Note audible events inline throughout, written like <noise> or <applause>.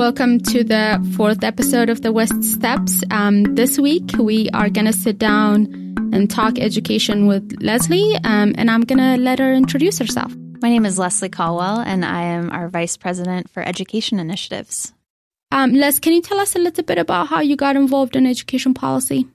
Welcome to the fourth episode of the West Steps. Um, this week, we are going to sit down and talk education with Leslie, um, and I'm going to let her introduce herself. My name is Leslie Colwell, and I am our Vice President for Education Initiatives. Um, Les, can you tell us a little bit about how you got involved in education policy?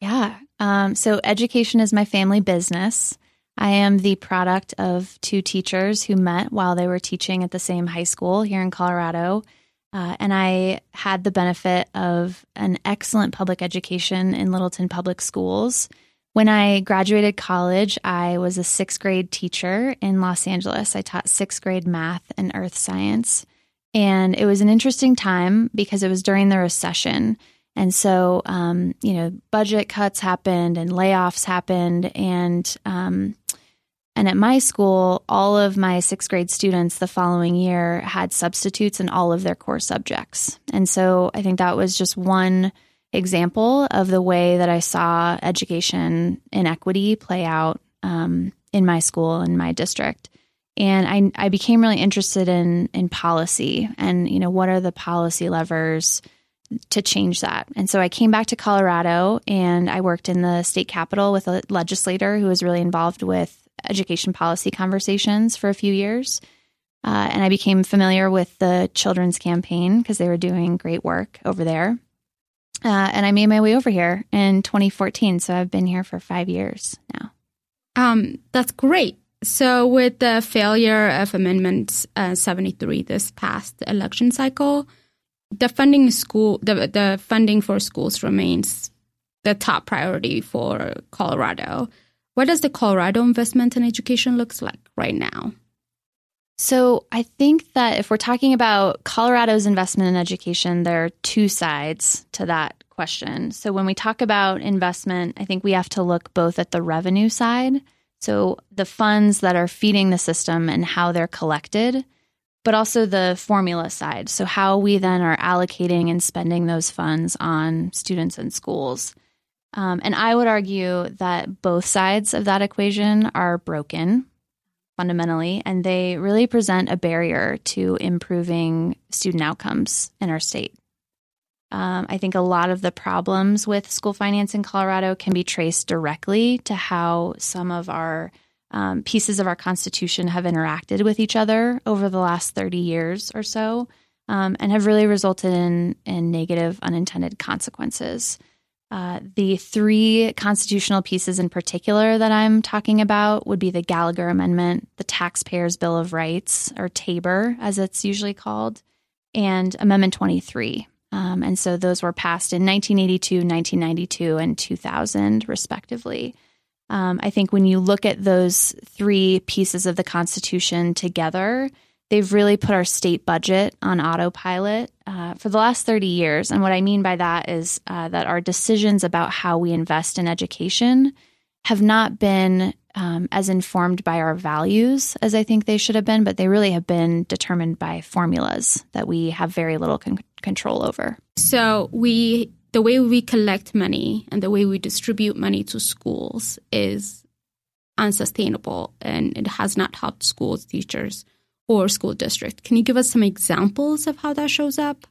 Yeah. Um, so, education is my family business. I am the product of two teachers who met while they were teaching at the same high school here in Colorado. Uh, and I had the benefit of an excellent public education in Littleton Public Schools. When I graduated college, I was a sixth grade teacher in Los Angeles. I taught sixth grade math and earth science. And it was an interesting time because it was during the recession. And so, um, you know, budget cuts happened and layoffs happened. And um, and at my school, all of my sixth grade students the following year had substitutes in all of their core subjects. And so I think that was just one example of the way that I saw education inequity play out um, in my school in my district. And I, I became really interested in in policy and you know what are the policy levers to change that. And so I came back to Colorado and I worked in the state capitol with a legislator who was really involved with education policy conversations for a few years. Uh, and I became familiar with the children's campaign because they were doing great work over there. Uh, and I made my way over here in 2014. So I've been here for five years now. Um, that's great. So, with the failure of Amendment uh, 73 this past election cycle, the funding school the the funding for schools remains the top priority for Colorado. What does the Colorado investment in education looks like right now? So, I think that if we're talking about Colorado's investment in education, there are two sides to that question. So, when we talk about investment, I think we have to look both at the revenue side, so the funds that are feeding the system and how they're collected, but also the formula side. So, how we then are allocating and spending those funds on students and schools. Um, and I would argue that both sides of that equation are broken fundamentally, and they really present a barrier to improving student outcomes in our state. Um, I think a lot of the problems with school finance in Colorado can be traced directly to how some of our um, pieces of our Constitution have interacted with each other over the last 30 years or so um, and have really resulted in, in negative unintended consequences. Uh, the three constitutional pieces in particular that I'm talking about would be the Gallagher Amendment, the Taxpayers' Bill of Rights, or TABOR as it's usually called, and Amendment 23. Um, and so those were passed in 1982, 1992, and 2000, respectively. Um, I think when you look at those three pieces of the Constitution together, they've really put our state budget on autopilot uh, for the last 30 years. And what I mean by that is uh, that our decisions about how we invest in education have not been um, as informed by our values as I think they should have been, but they really have been determined by formulas that we have very little con- control over. So we the way we collect money and the way we distribute money to schools is unsustainable and it has not helped schools teachers or school district. Can you give us some examples of how that shows up?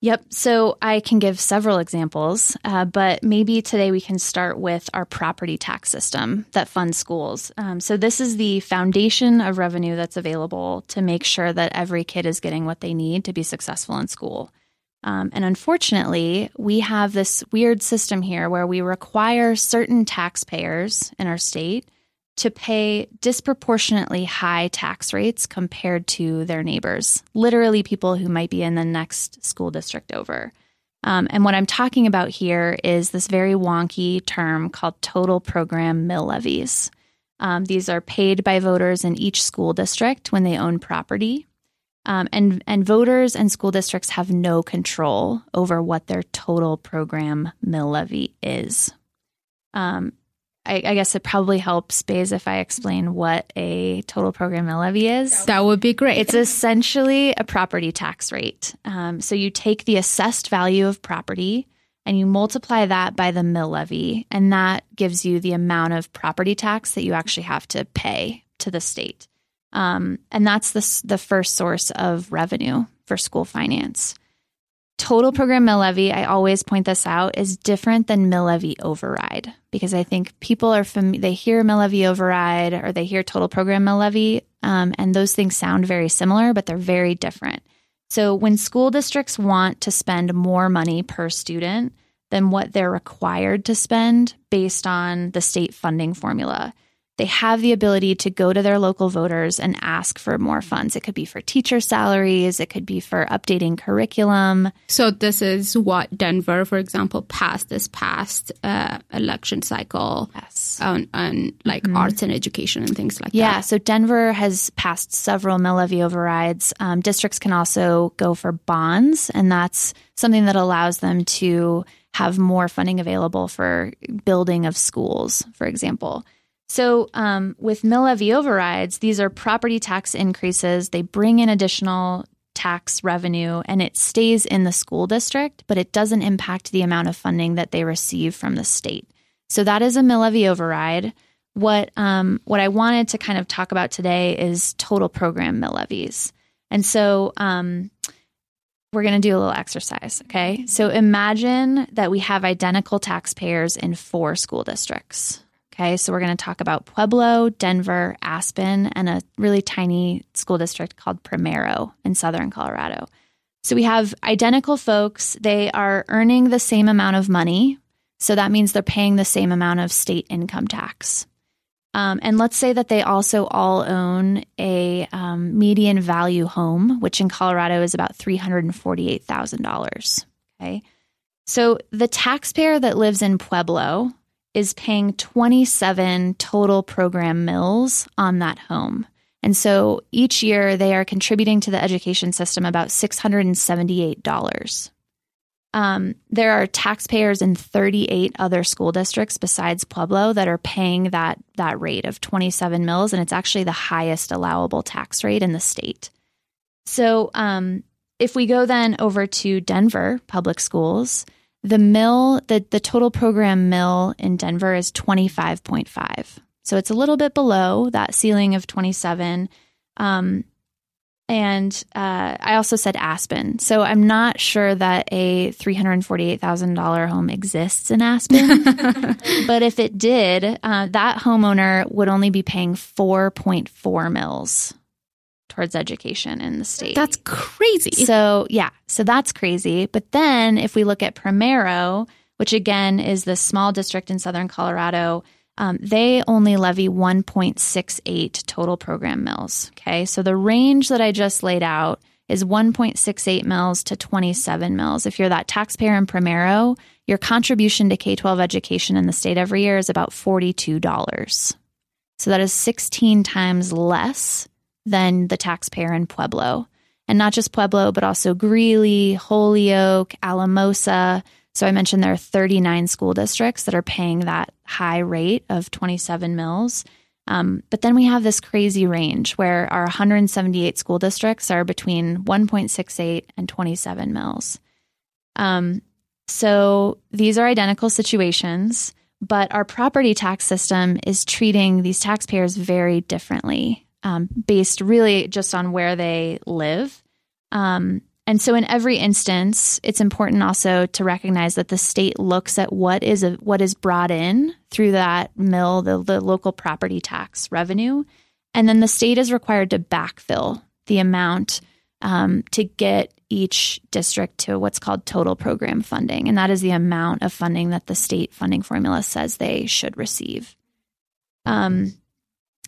Yep. So I can give several examples, uh, but maybe today we can start with our property tax system that funds schools. Um, so this is the foundation of revenue that's available to make sure that every kid is getting what they need to be successful in school. Um, and unfortunately, we have this weird system here where we require certain taxpayers in our state to pay disproportionately high tax rates compared to their neighbors, literally, people who might be in the next school district over. Um, and what I'm talking about here is this very wonky term called total program mill levies. Um, these are paid by voters in each school district when they own property. Um, and, and voters and school districts have no control over what their total program mill levy is. Um, I, I, guess it probably helps, Bays, if I explain what a total program mill levy is. That would be great. It's essentially a property tax rate. Um, so you take the assessed value of property and you multiply that by the mill levy, and that gives you the amount of property tax that you actually have to pay to the state. Um, and that's the, the first source of revenue for school finance. Total program mill levy, I always point this out, is different than mill levy override because I think people are fam- they hear mill override or they hear total program mill um, and those things sound very similar, but they're very different. So when school districts want to spend more money per student than what they're required to spend based on the state funding formula, they have the ability to go to their local voters and ask for more funds. It could be for teacher salaries, it could be for updating curriculum. So, this is what Denver, for example, passed this past uh, election cycle yes. on, on like mm-hmm. arts and education and things like yeah, that. Yeah, so Denver has passed several mill levy overrides. Um, districts can also go for bonds, and that's something that allows them to have more funding available for building of schools, for example. So, um, with mill levy overrides, these are property tax increases. They bring in additional tax revenue and it stays in the school district, but it doesn't impact the amount of funding that they receive from the state. So, that is a mill levy override. What, um, what I wanted to kind of talk about today is total program mill levies. And so, um, we're going to do a little exercise. Okay. So imagine that we have identical taxpayers in four school districts. Okay, so we're going to talk about Pueblo, Denver, Aspen, and a really tiny school district called Primero in southern Colorado. So we have identical folks. They are earning the same amount of money. So that means they're paying the same amount of state income tax. Um, and let's say that they also all own a um, median value home, which in Colorado is about $348,000. Okay. So the taxpayer that lives in Pueblo is paying 27 total program mills on that home. And so each year they are contributing to the education system about $678. Um, there are taxpayers in 38 other school districts besides Pueblo that are paying that, that rate of 27 mills, and it's actually the highest allowable tax rate in the state. So um, if we go then over to Denver public schools, the mill, the, the total program mill in Denver is 25.5. So it's a little bit below that ceiling of 27. Um, and uh, I also said Aspen. So I'm not sure that a $348,000 home exists in Aspen. <laughs> but if it did, uh, that homeowner would only be paying 4.4 mills towards education in the state. That's crazy. So, yeah, so that's crazy. But then if we look at Primero, which again is the small district in southern Colorado, um, they only levy 1.68 total program mills. Okay, so the range that I just laid out is 1.68 mills to 27 mills. If you're that taxpayer in Primero, your contribution to K 12 education in the state every year is about $42. So that is 16 times less than the taxpayer in Pueblo. And not just Pueblo, but also Greeley, Holyoke, Alamosa. So I mentioned there are 39 school districts that are paying that high rate of 27 mills. Um, but then we have this crazy range where our 178 school districts are between 1.68 and 27 mills. Um, so these are identical situations, but our property tax system is treating these taxpayers very differently um, based really just on where they live. Um, and so, in every instance, it's important also to recognize that the state looks at what is a, what is brought in through that mill, the, the local property tax revenue, and then the state is required to backfill the amount um, to get each district to what's called total program funding, and that is the amount of funding that the state funding formula says they should receive. Um,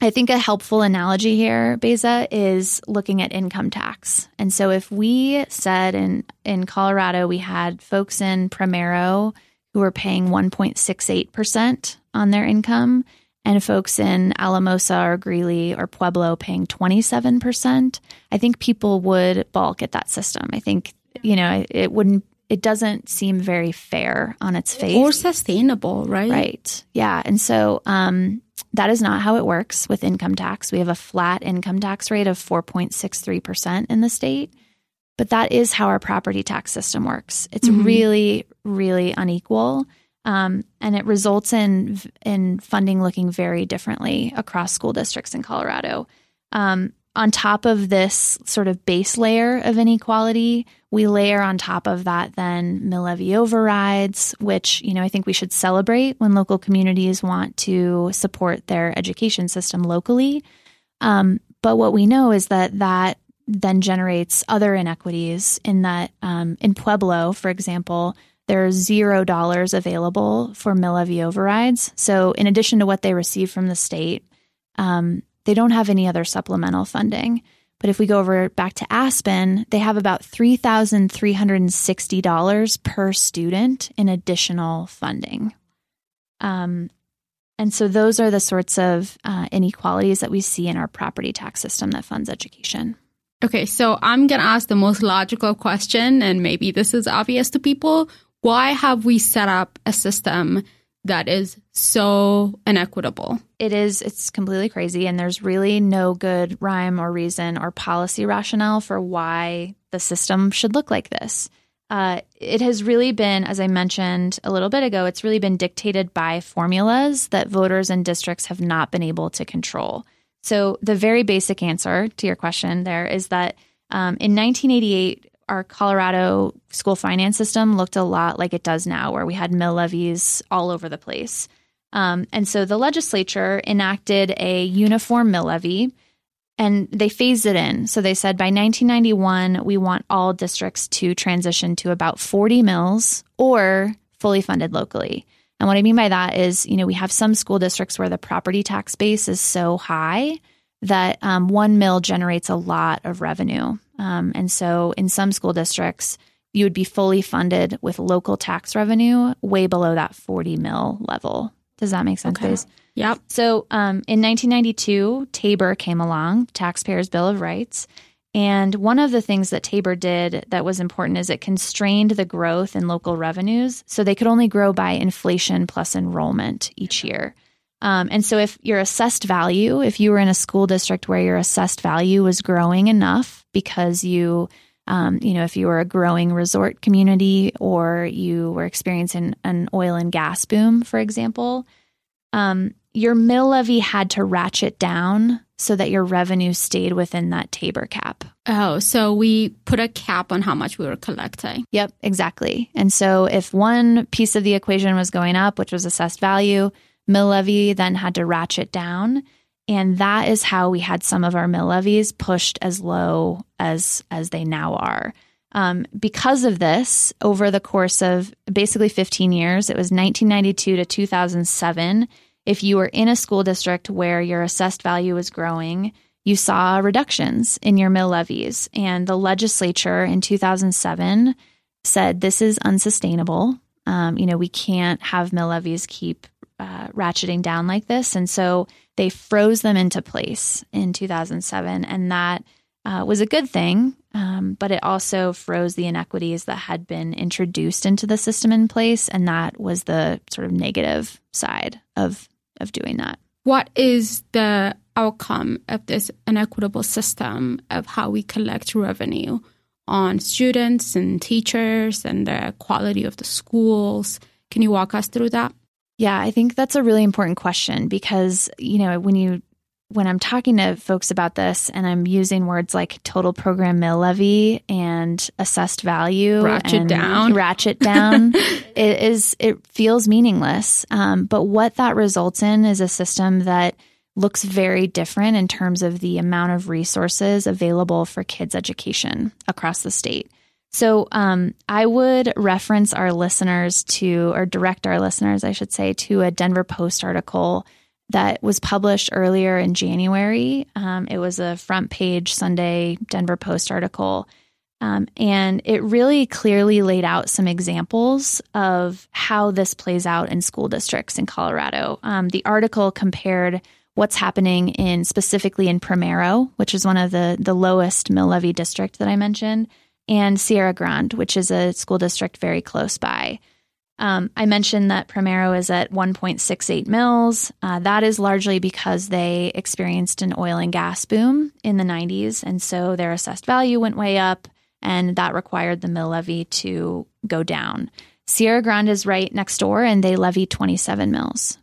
I think a helpful analogy here, Beza, is looking at income tax. And so if we said in, in Colorado, we had folks in Primero who were paying 1.68% on their income, and folks in Alamosa or Greeley or Pueblo paying 27%, I think people would balk at that system. I think, you know, it wouldn't it doesn't seem very fair on its face or sustainable, right? Right. Yeah. And so um, that is not how it works with income tax. We have a flat income tax rate of 4.63% in the state, but that is how our property tax system works. It's mm-hmm. really, really unequal. Um, and it results in in funding looking very differently across school districts in Colorado. Um, on top of this sort of base layer of inequality, we layer on top of that then mill levy overrides, which, you know, I think we should celebrate when local communities want to support their education system locally. Um, but what we know is that that then generates other inequities in that um, in Pueblo, for example, there's zero dollars available for mill levy overrides. So, in addition to what they receive from the state, um, they don't have any other supplemental funding. But if we go over back to Aspen, they have about $3,360 per student in additional funding. Um, and so those are the sorts of uh, inequalities that we see in our property tax system that funds education. Okay, so I'm going to ask the most logical question, and maybe this is obvious to people. Why have we set up a system that is so inequitable? It is, it's completely crazy, and there's really no good rhyme or reason or policy rationale for why the system should look like this. Uh, it has really been, as I mentioned a little bit ago, it's really been dictated by formulas that voters and districts have not been able to control. So, the very basic answer to your question there is that um, in 1988, our Colorado school finance system looked a lot like it does now, where we had mill levies all over the place. Um, and so the legislature enacted a uniform mill levy and they phased it in. So they said by 1991, we want all districts to transition to about 40 mills or fully funded locally. And what I mean by that is, you know, we have some school districts where the property tax base is so high that um, one mill generates a lot of revenue. Um, and so in some school districts, you would be fully funded with local tax revenue way below that 40 mill level. Does that make sense, okay. Yep. So um, in 1992, Tabor came along, Taxpayers' Bill of Rights. And one of the things that Tabor did that was important is it constrained the growth in local revenues. So they could only grow by inflation plus enrollment each year. Um, and so if your assessed value, if you were in a school district where your assessed value was growing enough because you, um, you know, if you were a growing resort community or you were experiencing an oil and gas boom, for example, um, your mill levy had to ratchet down so that your revenue stayed within that Tabor cap. Oh, so we put a cap on how much we were collecting. Yep, exactly. And so if one piece of the equation was going up, which was assessed value, mill levy then had to ratchet down. And that is how we had some of our mill levies pushed as low as as they now are. Um, because of this, over the course of basically 15 years, it was 1992 to 2007 if you were in a school district where your assessed value was growing, you saw reductions in your mill levies. And the legislature in 2007 said this is unsustainable. Um, you know, we can't have mill levies keep uh, ratcheting down like this. And so they froze them into place in 2007. And that uh, was a good thing, um, but it also froze the inequities that had been introduced into the system in place. And that was the sort of negative side of of doing that. What is the outcome of this inequitable system of how we collect revenue on students and teachers and the quality of the schools? Can you walk us through that? Yeah, I think that's a really important question because, you know, when you when I'm talking to folks about this and I'm using words like total program mill levy and assessed value, ratchet down, ratchet down, <laughs> it is it feels meaningless. Um, but what that results in is a system that looks very different in terms of the amount of resources available for kids' education across the state. So um, I would reference our listeners to, or direct our listeners, I should say, to a Denver Post article that was published earlier in January. Um, it was a front page Sunday Denver Post article. Um, and it really clearly laid out some examples of how this plays out in school districts in Colorado. Um, the article compared what's happening in specifically in Primero, which is one of the the lowest mill levy district that I mentioned, and Sierra Grande, which is a school district very close by. Um, I mentioned that Primero is at 1.68 mills. Uh, that is largely because they experienced an oil and gas boom in the 90s. And so their assessed value went way up, and that required the mill levy to go down. Sierra Grande is right next door, and they levy 27 mills.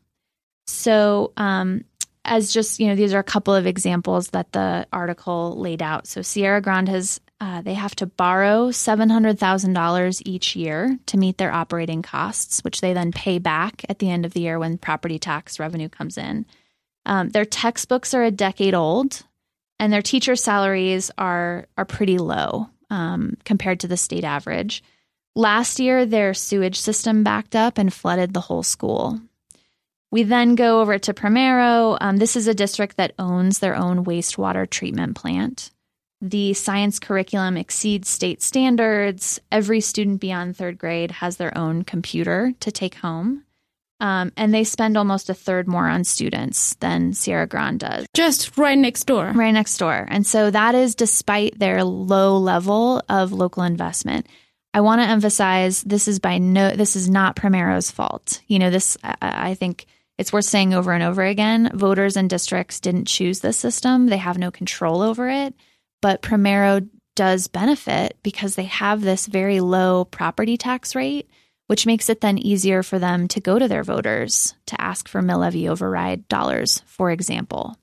So um, as just, you know, these are a couple of examples that the article laid out. So Sierra Grande has, uh, they have to borrow $700,000 each year to meet their operating costs, which they then pay back at the end of the year when property tax revenue comes in. Um, their textbooks are a decade old, and their teacher salaries are are pretty low um, compared to the state average. Last year, their sewage system backed up and flooded the whole school. We then go over to Primero. Um, this is a district that owns their own wastewater treatment plant. The science curriculum exceeds state standards. Every student beyond third grade has their own computer to take home. Um, and they spend almost a third more on students than Sierra Grande does. Just right next door. Right next door. And so that is despite their low level of local investment. I want to emphasize this is by no, this is not Primero's fault. You know, this, I, I think it's worth saying over and over again voters and districts didn't choose this system, they have no control over it. But Primero does benefit because they have this very low property tax rate, which makes it then easier for them to go to their voters to ask for mill levy override dollars, for example.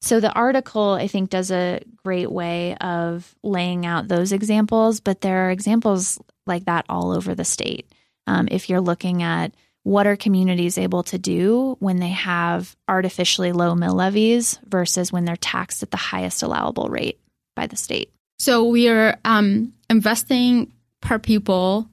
So the article, I think, does a great way of laying out those examples, but there are examples like that all over the state. Um, if you're looking at what are communities able to do when they have artificially low mill levies versus when they're taxed at the highest allowable rate by the state. So we are um, investing per pupil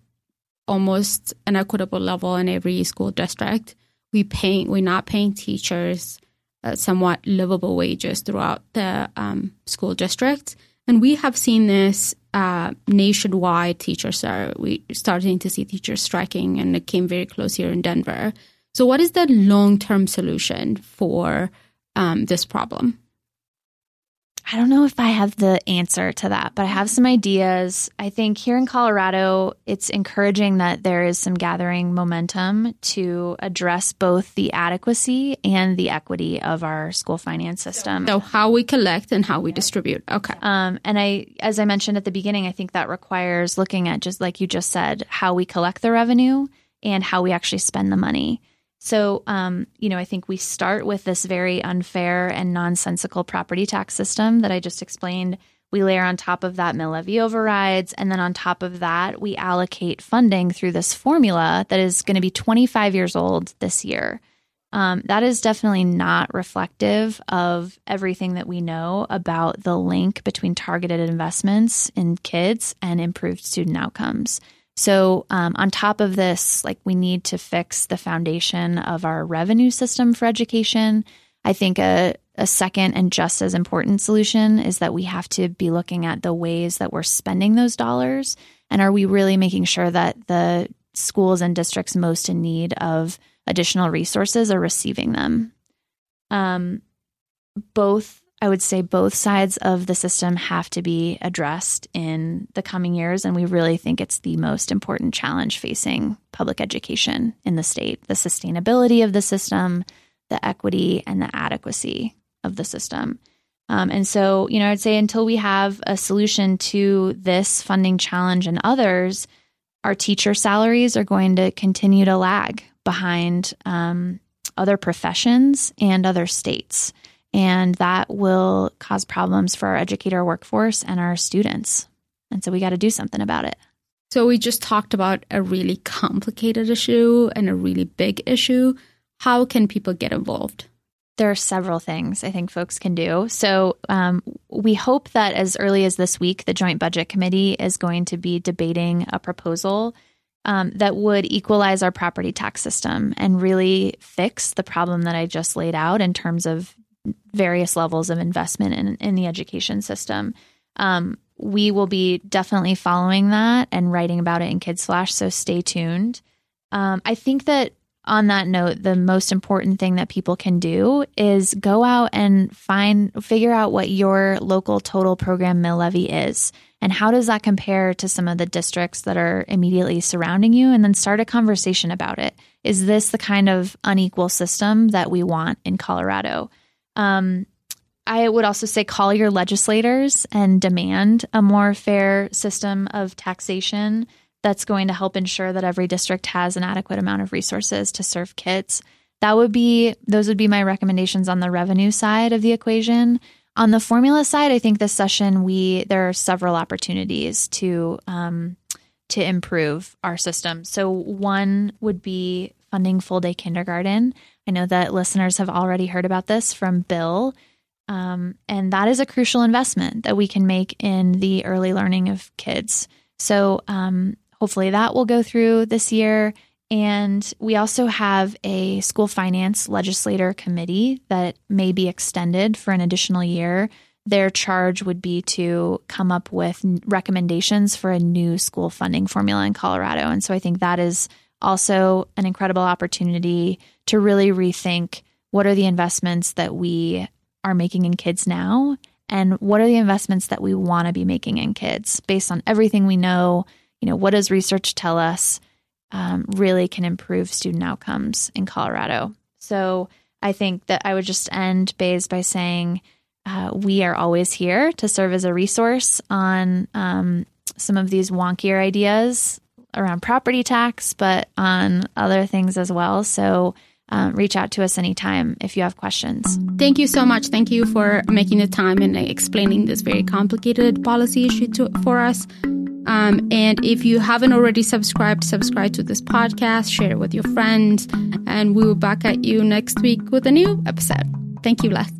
almost an equitable level in every school district. We pay we're not paying teachers uh, somewhat livable wages throughout the um, school district. And we have seen this uh, nationwide. Teachers are we starting to see teachers striking, and it came very close here in Denver. So, what is the long term solution for um, this problem? I don't know if I have the answer to that, but I have some ideas. I think here in Colorado, it's encouraging that there is some gathering momentum to address both the adequacy and the equity of our school finance system. So, how we collect and how we distribute. Okay. Um, and I, as I mentioned at the beginning, I think that requires looking at just like you just said, how we collect the revenue and how we actually spend the money. So, um, you know, I think we start with this very unfair and nonsensical property tax system that I just explained. We layer on top of that mill levy overrides. And then on top of that, we allocate funding through this formula that is going to be 25 years old this year. Um, that is definitely not reflective of everything that we know about the link between targeted investments in kids and improved student outcomes. So, um, on top of this, like we need to fix the foundation of our revenue system for education. I think a, a second and just as important solution is that we have to be looking at the ways that we're spending those dollars. And are we really making sure that the schools and districts most in need of additional resources are receiving them? Um, both I would say both sides of the system have to be addressed in the coming years. And we really think it's the most important challenge facing public education in the state the sustainability of the system, the equity, and the adequacy of the system. Um, and so, you know, I'd say until we have a solution to this funding challenge and others, our teacher salaries are going to continue to lag behind um, other professions and other states and that will cause problems for our educator workforce and our students. And so we got to do something about it. So we just talked about a really complicated issue and a really big issue. How can people get involved? There are several things I think folks can do. So um, we hope that as early as this week, the Joint Budget Committee is going to be debating a proposal um, that would equalize our property tax system and really fix the problem that I just laid out in terms of various levels of investment in, in the education system. Um, we will be definitely following that and writing about it in Kids Flash, so stay tuned. Um, I think that on that note, the most important thing that people can do is go out and find, figure out what your local total program mill levy is. And how does that compare to some of the districts that are immediately surrounding you? And then start a conversation about it. Is this the kind of unequal system that we want in Colorado? Um, I would also say call your legislators and demand a more fair system of taxation that's going to help ensure that every district has an adequate amount of resources to serve kids. that would be those would be my recommendations on the revenue side of the equation. On the formula side, I think this session we there are several opportunities to um, to improve our system. So one would be funding full day kindergarten. I know that listeners have already heard about this from Bill. Um, and that is a crucial investment that we can make in the early learning of kids. So um, hopefully that will go through this year. And we also have a school finance legislator committee that may be extended for an additional year. Their charge would be to come up with recommendations for a new school funding formula in Colorado. And so I think that is also an incredible opportunity to really rethink what are the investments that we are making in kids now and what are the investments that we want to be making in kids based on everything we know you know what does research tell us um, really can improve student outcomes in colorado so i think that i would just end bays by saying uh, we are always here to serve as a resource on um, some of these wonkier ideas around property tax, but on other things as well. So um, reach out to us anytime if you have questions. Thank you so much. Thank you for making the time and explaining this very complicated policy issue to, for us. Um, and if you haven't already subscribed, subscribe to this podcast, share it with your friends, and we will back at you next week with a new episode. Thank you, Les.